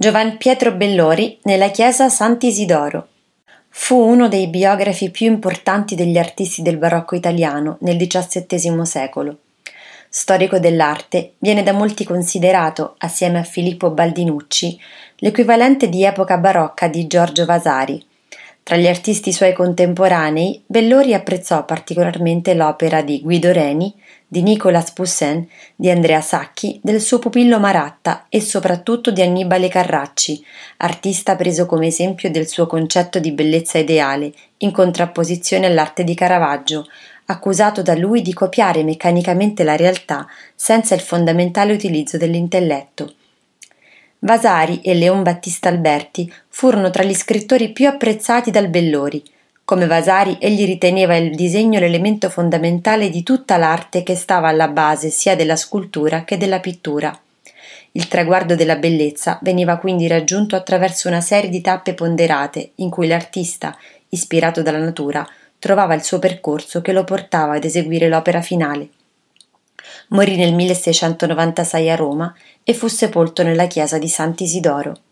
Giovan Pietro Bellori nella chiesa Sant'Isidoro. Fu uno dei biografi più importanti degli artisti del barocco italiano nel XVII secolo. Storico dell'arte, viene da molti considerato, assieme a Filippo Baldinucci, l'equivalente di epoca barocca di Giorgio Vasari. Tra gli artisti suoi contemporanei, Bellori apprezzò particolarmente l'opera di Guido Reni, di Nicolas Poussin, di Andrea Sacchi, del suo pupillo Maratta e soprattutto di Annibale Carracci, artista preso come esempio del suo concetto di bellezza ideale, in contrapposizione all'arte di Caravaggio, accusato da lui di copiare meccanicamente la realtà senza il fondamentale utilizzo dell'intelletto. Vasari e Leon Battista Alberti furono tra gli scrittori più apprezzati dal Bellori, come Vasari, egli riteneva il disegno l'elemento fondamentale di tutta l'arte che stava alla base sia della scultura che della pittura. Il traguardo della bellezza veniva quindi raggiunto attraverso una serie di tappe ponderate in cui l'artista, ispirato dalla natura, trovava il suo percorso che lo portava ad eseguire l'opera finale. Morì nel 1696 a Roma e fu sepolto nella chiesa di Sant'Isidoro.